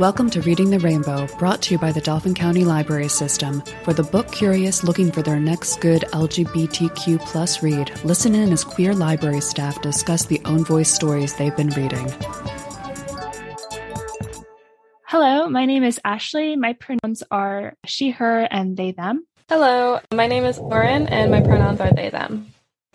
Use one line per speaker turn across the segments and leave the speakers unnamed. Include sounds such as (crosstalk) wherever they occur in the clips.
Welcome to Reading the Rainbow, brought to you by the Dauphin County Library System. For the book curious looking for their next good LGBTQ plus read, listen in as queer library staff discuss the own voice stories they've been reading.
Hello, my name is Ashley. My pronouns are she, her, and they, them.
Hello, my name is Lauren, and my pronouns are they, them.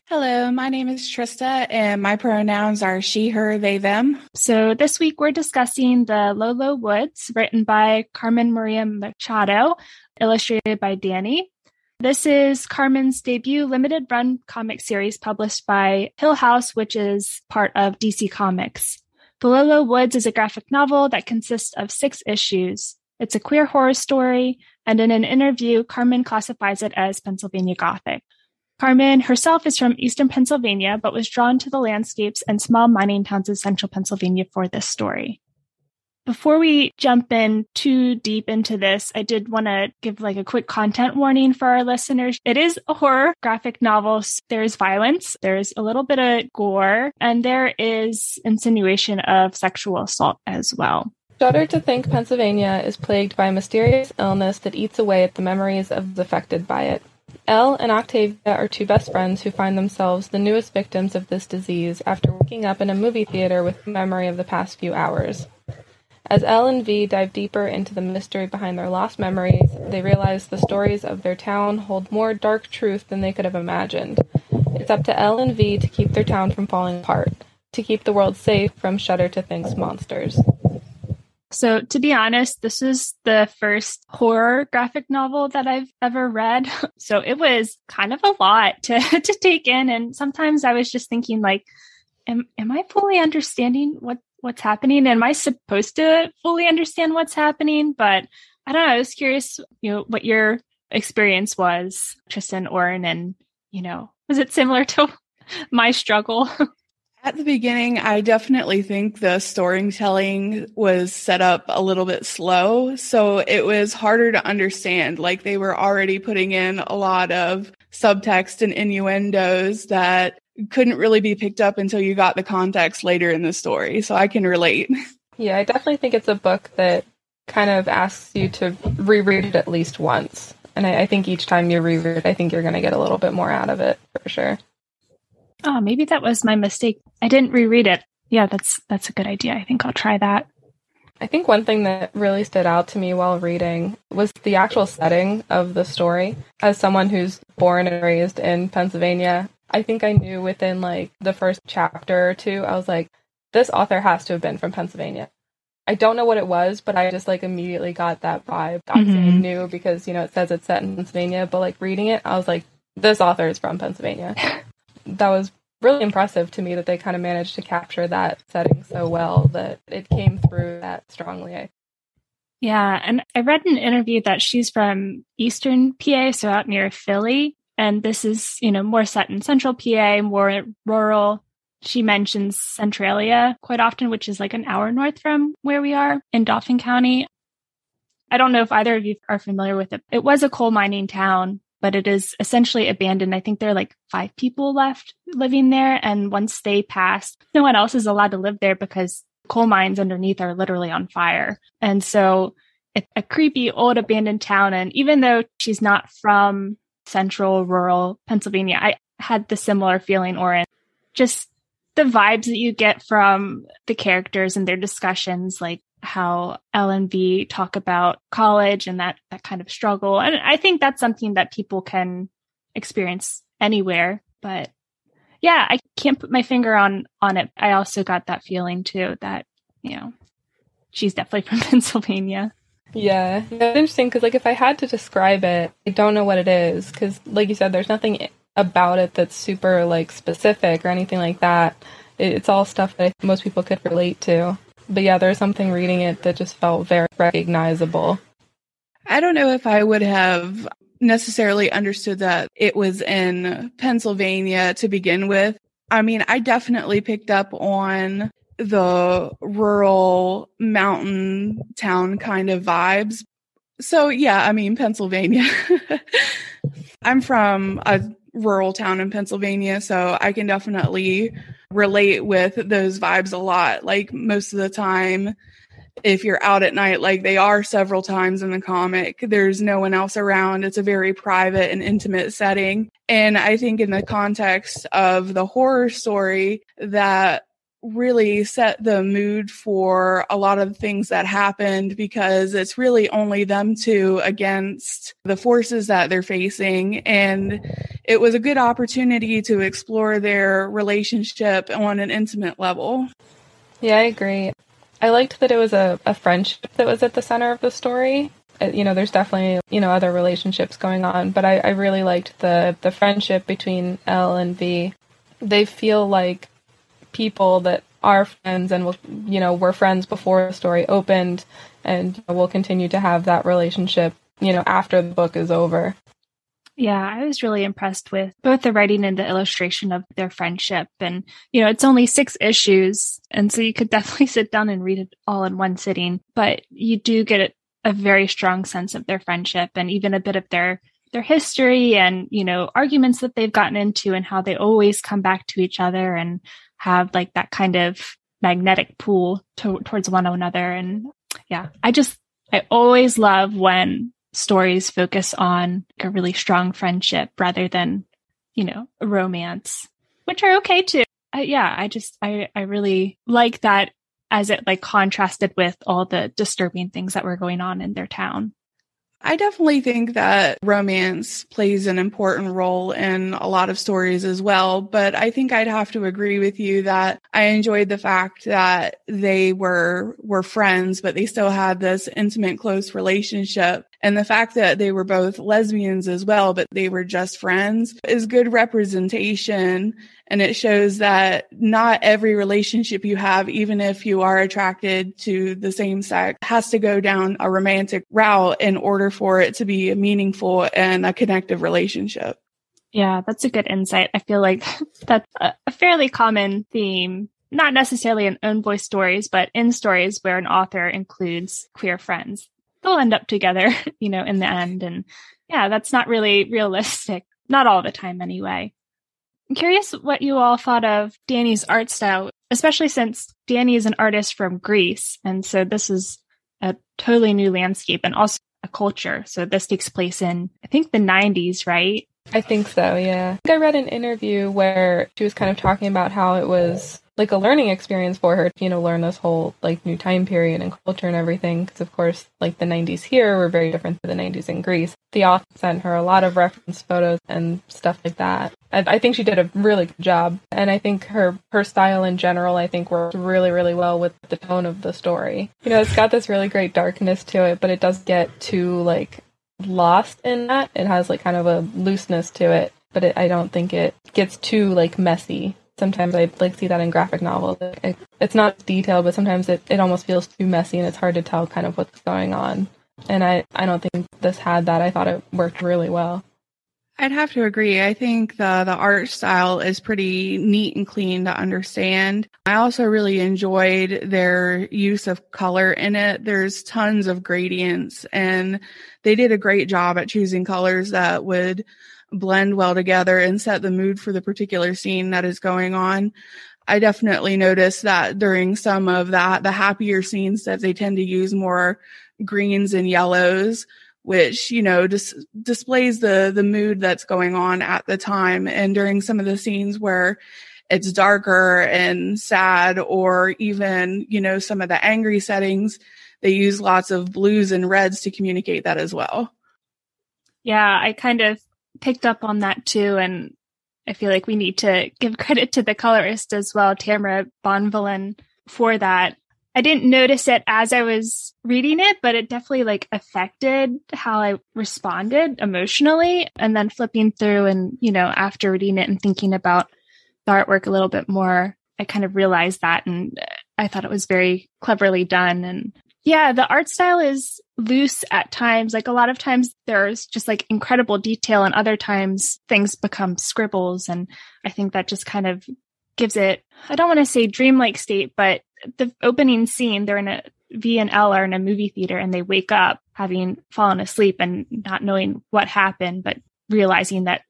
Hello, my name is Trista, and my pronouns are she, her, they, them.
So, this week we're discussing The Low Woods, written by Carmen Maria Machado, illustrated by Dani. This is Carmen's debut limited run comic series published by Hill House, which is part of DC Comics. The Low Woods is a graphic novel that consists of six issues. It's a queer horror story, and in an interview, Carmen classifies it as Pennsylvania Gothic. Carmen herself is from eastern Pennsylvania, but was drawn to the landscapes and small mining towns of central Pennsylvania for this story. Before we jump in too deep into this, I did want to give like a quick content warning for our listeners. It is a horror graphic novel. There's violence, there's a little bit of gore, and there is insinuation of sexual assault as well.
Shudder to think Pennsylvania is plagued by a mysterious illness that eats away at the memories of those affected by it. Elle and Octavia are two best friends who find themselves the newest victims of this disease after waking up in a movie theater with memory of the past few hours. As Elle and V dive deeper into the mystery behind their lost memories, they realize the stories of their town hold more dark truth than they could have imagined. It's up to Elle and V to keep their town from falling apart, to keep the world safe from Shudder to Think's monsters.
So, to be honest, this is the first horror graphic novel that I've ever read. (laughs) So, it was kind of a lot to, (laughs) to take in. And sometimes I was just thinking, like, am, am I fully understanding what, what's happening? Am I supposed to fully understand what's happening? But I don't know. I was curious, you know, what your experience was, Trista and Lauren, and, you know, was it similar (laughs) to my struggle?
At the beginning, I definitely think the storytelling was set up a little bit slow. So it was harder to understand. Like they were already putting in a lot of subtext and innuendos that couldn't really be picked up until you got the context later in the story. So I can relate. (laughs)
Yeah, I definitely think it's a book that kind of asks you to reread it at least once. And I, I think each time you reread it, I think you're going to get a little bit more out of it for sure.
Oh, maybe that was my mistake. I didn't reread it. Yeah, that's that's a good idea. I think I'll try that.
I think one thing that really stood out to me while reading was the actual setting of the story. As someone who's born and raised in Pennsylvania, I think I knew within like the first chapter or two, I was like, this author has to have been from Pennsylvania. I don't know what it was, but I just like immediately got that vibe. Obviously, mm-hmm. I knew because you know it says it's set in Pennsylvania, but like reading it, I was like, this author is from Pennsylvania. (laughs) that was really impressive to me that they kind of managed to capture that setting so well that it came through that strongly.
Yeah, and I read an interview that she's from Eastern PA, so out near Philly, and this is, you know, more set in Central PA, more rural. She mentions Centralia quite often, which is like an hour north from where we are in Dauphin County. I don't know if either of you are familiar with it. It was a coal mining town but it is essentially abandoned. I think there are like five people left living there. And once they pass, no one else is allowed to live there because coal mines underneath are literally on fire. And so it's a creepy old abandoned town. And even though she's not from central rural Pennsylvania, I had the similar feeling or just the vibes that you get from the characters and their discussions. Like how Elle and V talk about college and that that kind of struggle. And I think that's something that people can experience anywhere. But yeah, I can't put my finger on on it. I also got that feeling too that, you know, she's definitely (laughs) from Pennsylvania.
Yeah, it's interesting because like if I had to describe it, I don't know what it is because like you said, there's nothing about it that's super like specific or anything like that. It's all stuff that most people could relate to. But yeah, there's something reading it that just felt very recognizable.
I don't know if I would have necessarily understood that it was in Pennsylvania to begin with. I mean, I definitely picked up on the rural mountain town kind of vibes. So yeah, I mean, Pennsylvania. (laughs) I'm from a rural town in Pennsylvania, so I can definitely relate with those vibes a lot. Like most of the time, if you're out at night, like they are several times in the comic, there's no one else around. It's a very private and intimate setting. And I think in the context of the horror story, that really set the mood for a lot of things that happened because it's really only them two against the forces that they're facing. And it was a good opportunity to explore their relationship on an intimate level.
Yeah, I agree. I liked that it was a, a friendship that was at the center of the story. Uh, you know, there's definitely, you know, other relationships going on, but I, I really liked the, the friendship between Elle and V. They feel like people that are friends and will, you know, were friends before the story opened and we'll continue to have that relationship, you know, after the book is over.
Yeah, I was really impressed with both the writing and the illustration of their friendship. And, you know, it's only six issues. And so you could (laughs) definitely sit down and read it all in one sitting, but you do get a very strong sense of their friendship and even a bit of their their history and you know arguments that they've gotten into and how they always come back to each other and have like that kind of magnetic pull to, towards one another and yeah i just i always love when stories focus on a really strong friendship rather than, you know, romance, which are okay too. I, yeah, I just, I, I really like that as it like contrasted with all the disturbing things that were going on in their town.
I definitely think that romance plays an important role in a lot of stories as well. But I think I'd have to agree with you that I enjoyed the fact that they were, were friends, but they still had this intimate, close relationship. And the fact that they were both lesbians as well, but they were just friends is good representation and it shows that not every relationship you have, even if you are attracted to the same sex, has to go down a romantic route in order for it to be a meaningful and a connective relationship.
Yeah, that's a good insight. I feel like (laughs) that's a, fairly common theme, not necessarily in own voice stories, but in stories where an author includes queer friends. They'll end up together, (laughs) you know, in the end. And yeah, that's not really realistic. Not all the time anyway. I'm curious what you all thought of Dani's art style, especially since Danny is an artist from Greece. And so this is a totally new landscape and also a culture. So this takes place in, I think, the 90s, right?
I think so, yeah. I, think I read an interview where she was kind of talking about how it was like a learning experience for her to, you know, learn this whole like new time period and culture and everything. Because of course, like the 90s here were very different to the 90s in Greece. The author sent her a lot of reference photos and stuff like that. I, I think she did a really good job, and I think her her style in general, I think worked really really well with the tone of the story. You know, it's got this really great darkness to it, but it does get too like lost in that. It has like kind of a looseness to it, but it, I don't think it gets too like messy sometimes I like see that in graphic novels. It, it's not detailed, but sometimes it, it almost feels too messy and it's hard to tell kind of what's going on. And I, I don't think this had that. I thought it worked really well.
I'd have to agree. I think the the art style is pretty neat and clean to understand. I also really enjoyed their use of color in it. There's tons of gradients and they did a great job at choosing colors that would blend well together and set the mood for the particular scene that is going on. I definitely noticed that during some of that, the happier scenes that they tend to use more greens and yellows, which, you know, dis- displays the, the mood that's going on at the time. And during some of the scenes where it's darker and sad or even, you know, some of the angry settings, they use lots of blues and reds to communicate that as well.
Yeah, I kind of picked up on that too. And I feel like we need to give (laughs) credit to the colorist as well, Tamara Bonvillain, for that. I didn't notice it as I was reading it, but it definitely like affected how I responded emotionally. And then flipping through and, you know, after reading it and thinking about the artwork a little bit more, I kind of realized that and I thought it was very cleverly done. And yeah, the art style is loose at times. Like a lot of times there's just like incredible detail and other times things become scribbles. And I think that just kind of gives it, I don't want to say dreamlike state, but the opening scene, they're in a V and Elle are in a movie theater and they wake up having fallen asleep and not knowing what happened, but realizing that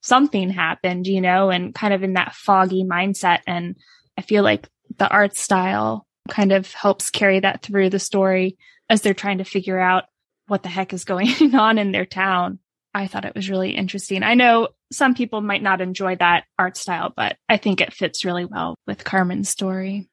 something happened, you know, and kind of in that foggy mindset. And I feel like the art style kind of helps carry that through the story as they're trying to figure out what the heck is going (laughs) on in their town. I thought it was really interesting. I know some people might not enjoy that art style, but I think it fits really well with Carmen's story.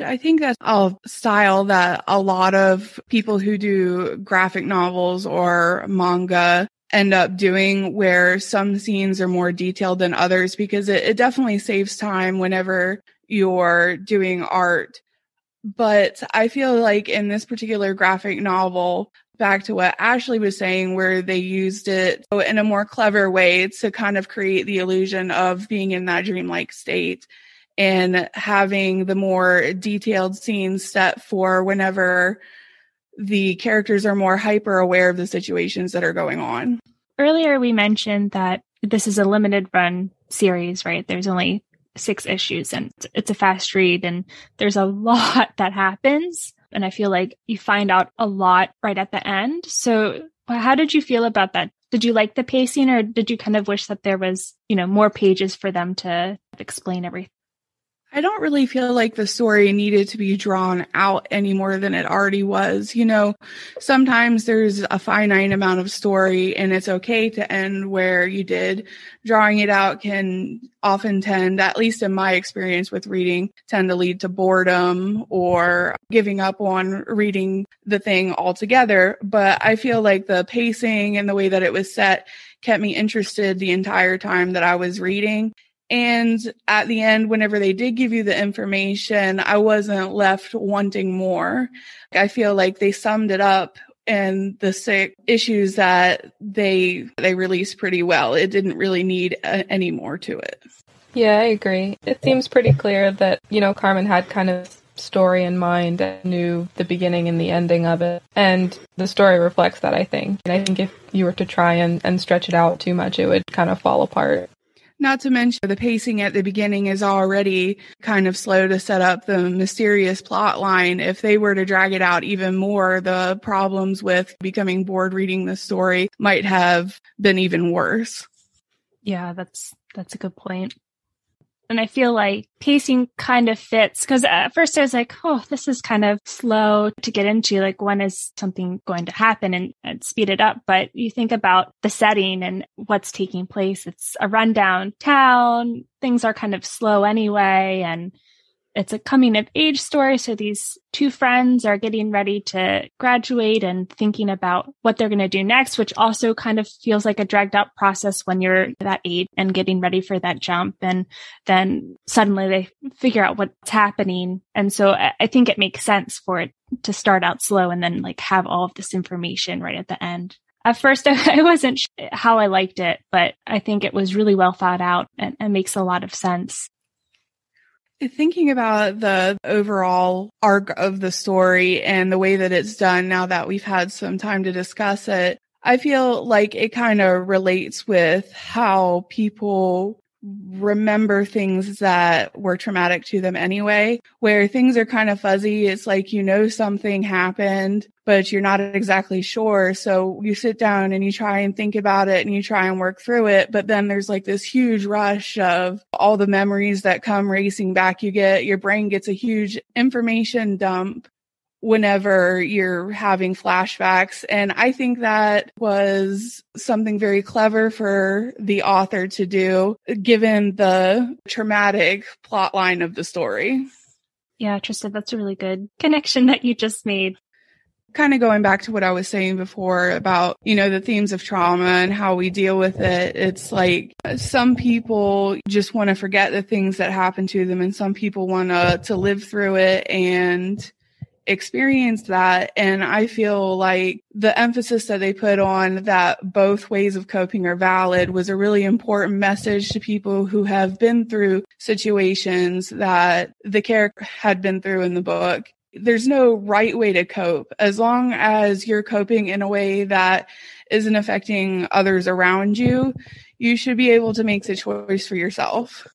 I think that's a style that a lot of people who do graphic novels or manga end up doing where some scenes are more detailed than others because it, it definitely saves time whenever you're doing art. But I feel like in this particular graphic novel, back to what Ashley was saying, where they used it in a more clever way to kind of create the illusion of being in that dreamlike state and having the more detailed scenes set for whenever the characters are more hyper aware of the situations that are going on.
Earlier, we mentioned that this is a limited run series, right? There's only six issues and it's a fast read and there's a lot (laughs) that happens. And I feel like you find out a lot right at the end. So how did you feel about that? Did you like the pacing or did you kind of wish that there was, you know, more pages for them to explain everything?
I don't really feel like the story needed to be drawn out any more than it already was. You know, sometimes there's a finite amount of story and it's okay to end where you did. Drawing it out can often tend, at least in my experience with reading, tend to lead to boredom or giving up on reading the thing altogether. But I feel like the pacing and the way that it was set kept me interested the entire time that I was reading. And at the end, whenever they did give you the information, I wasn't left wanting more. I feel like they summed it up and the six issues that they they released pretty well. It didn't really need a, uh, any more to it.
Yeah, I agree. It seems pretty clear that, you know, Carmen had kind of story in mind and knew the beginning and the ending of it. And the story reflects that, I think. And I think if you were to try and, and stretch it out too much, it would kind of fall apart.
Not to mention the pacing at the beginning is already kind of slow to set up the mysterious plot line. If they were to drag it out even more, the problems with becoming bored reading the story might have been even worse.
Yeah, that's that's a good point. And I feel like pacing kind of fits because at first I was like, oh, this is kind of slow to get into. Like, when is something going to happen and, and speed it up? But you think about the setting and what's taking place. It's a rundown town. Things are kind of slow anyway. And it's a coming of age story. So these two friends are getting ready to graduate and thinking about what they're going to do next, which also kind of feels like a dragged out process when you're that age and getting ready for that jump. And then suddenly they figure out what's happening. And so I think it makes sense for it to start out slow and then like have all of this information right at the end. At first, (laughs) I wasn't sure how I liked it, but I think it was really well thought out and, and makes a lot of sense.
Thinking about the overall arc of the story and the way that it's done now that we've had some time to discuss it, I feel like it kind of relates with how people remember things that were traumatic to them anyway, where things are kind of fuzzy. It's like, you know, something happened, but you're not exactly sure. So you sit down and you try and think about it and you try and work through it. But then there's like this huge rush of all the memories that come racing back. You get, your brain gets a huge information dump whenever you're having flashbacks. And I think that was something very clever for the author to do, given the traumatic plot line of the story.
Yeah, Trista, that's a really good connection that you just made.
Kind of going back to what I was saying before about, you know, the themes of trauma and how we deal with it. It's like some people just want to forget the things that happened to them and some people want to, to live through it and experienced that. And I feel like the emphasis that they put on that both ways of coping are valid was a really important message to people who have been through situations that the character had been through in the book. There's no right way to cope as long as you're coping in a way that isn't affecting others around you. You should be able to make the choice for yourself.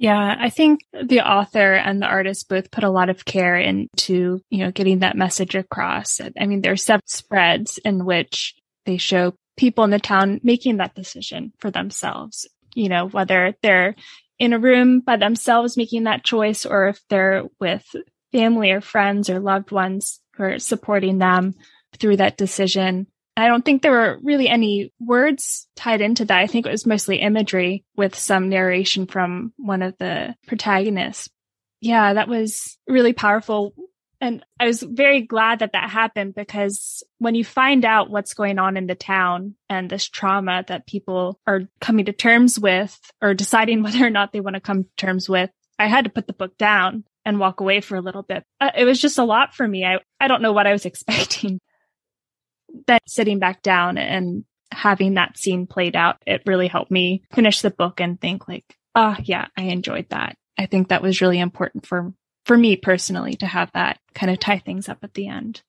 Yeah, I think the author and the artist both put a lot of care into, you know, getting that message across. I mean, there's several spreads in which they show people in the town making that decision for themselves, you know, whether they're in a room by themselves making that choice or if they're with family or friends or loved ones who are supporting them through that decision. I don't think there were really any words tied into that. I think it was mostly imagery with some narration from one of the protagonists. Yeah, that was really powerful. And I was very glad that that happened because when you find out what's going on in the town and this trauma that people are coming to terms with or deciding (laughs) whether or not they want to come to terms with, I had to put the book down and walk away for a little bit. Uh, it was just a lot for me. I, I don't know what I was (laughs) expecting. Then sitting back down and having that scene played out, it really helped me finish the book and think like, oh yeah, I enjoyed that. I think that was really important for for me personally to have that kind of tie things up at the end.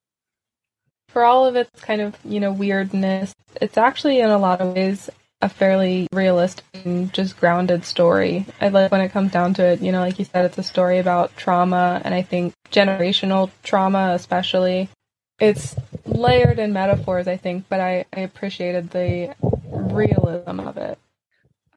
For all of its kind of, you know, weirdness, it's actually in a lot of ways a fairly realistic and just grounded story. I like when it comes down to it, you know, like you said, it's a story about trauma and I think generational trauma especially. It's layered in metaphors, I think, but I, I appreciated the realism of it.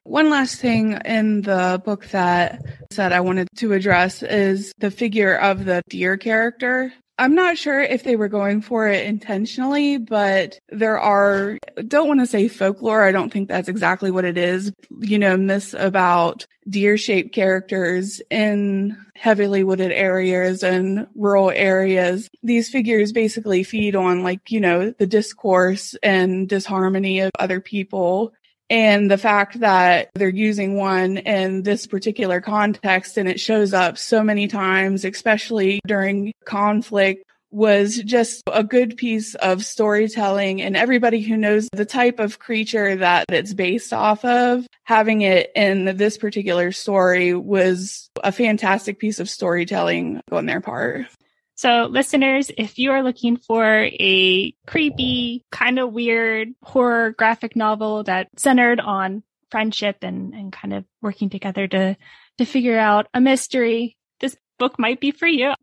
One last thing in the book that said I wanted to address is the figure of the deer character. I'm not sure if they were going for it intentionally, but there are, don't want to say folklore. I don't think that's exactly what it is. You know, myths about deer shaped characters in heavily wooded areas and rural areas. These figures basically feed on like, you know, the discourse and disharmony of other people and the fact that they're using one in this particular context and it shows up so many times, especially during conflict was just a good piece of storytelling and everybody who knows the type of creature that it's based off of having it in this particular story was a fantastic piece of storytelling on their part.
So, listeners, if you are looking for a creepy, kind of weird horror graphic novel that centered on friendship and, and kind of working together to, to figure out a mystery, this book might be for you.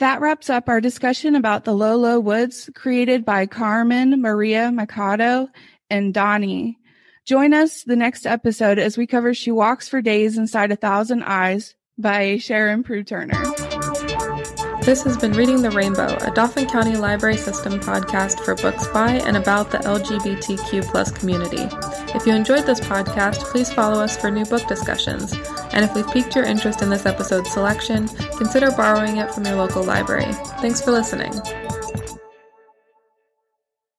That wraps up our discussion about the Low Woods created by Carmen Maria Machado and Donnie. Join us the next episode as we cover She Walks for Days Inside a Thousand Eyes by Sharron Proulx-Turner.
This has been Reading the Rainbow, a Dauphin County Library System podcast for books by and about the LGBTQ community. If you enjoyed this podcast, please follow us for new book discussions. And if we've piqued your interest in this episode's selection, consider borrowing it from your local library. Thanks for listening.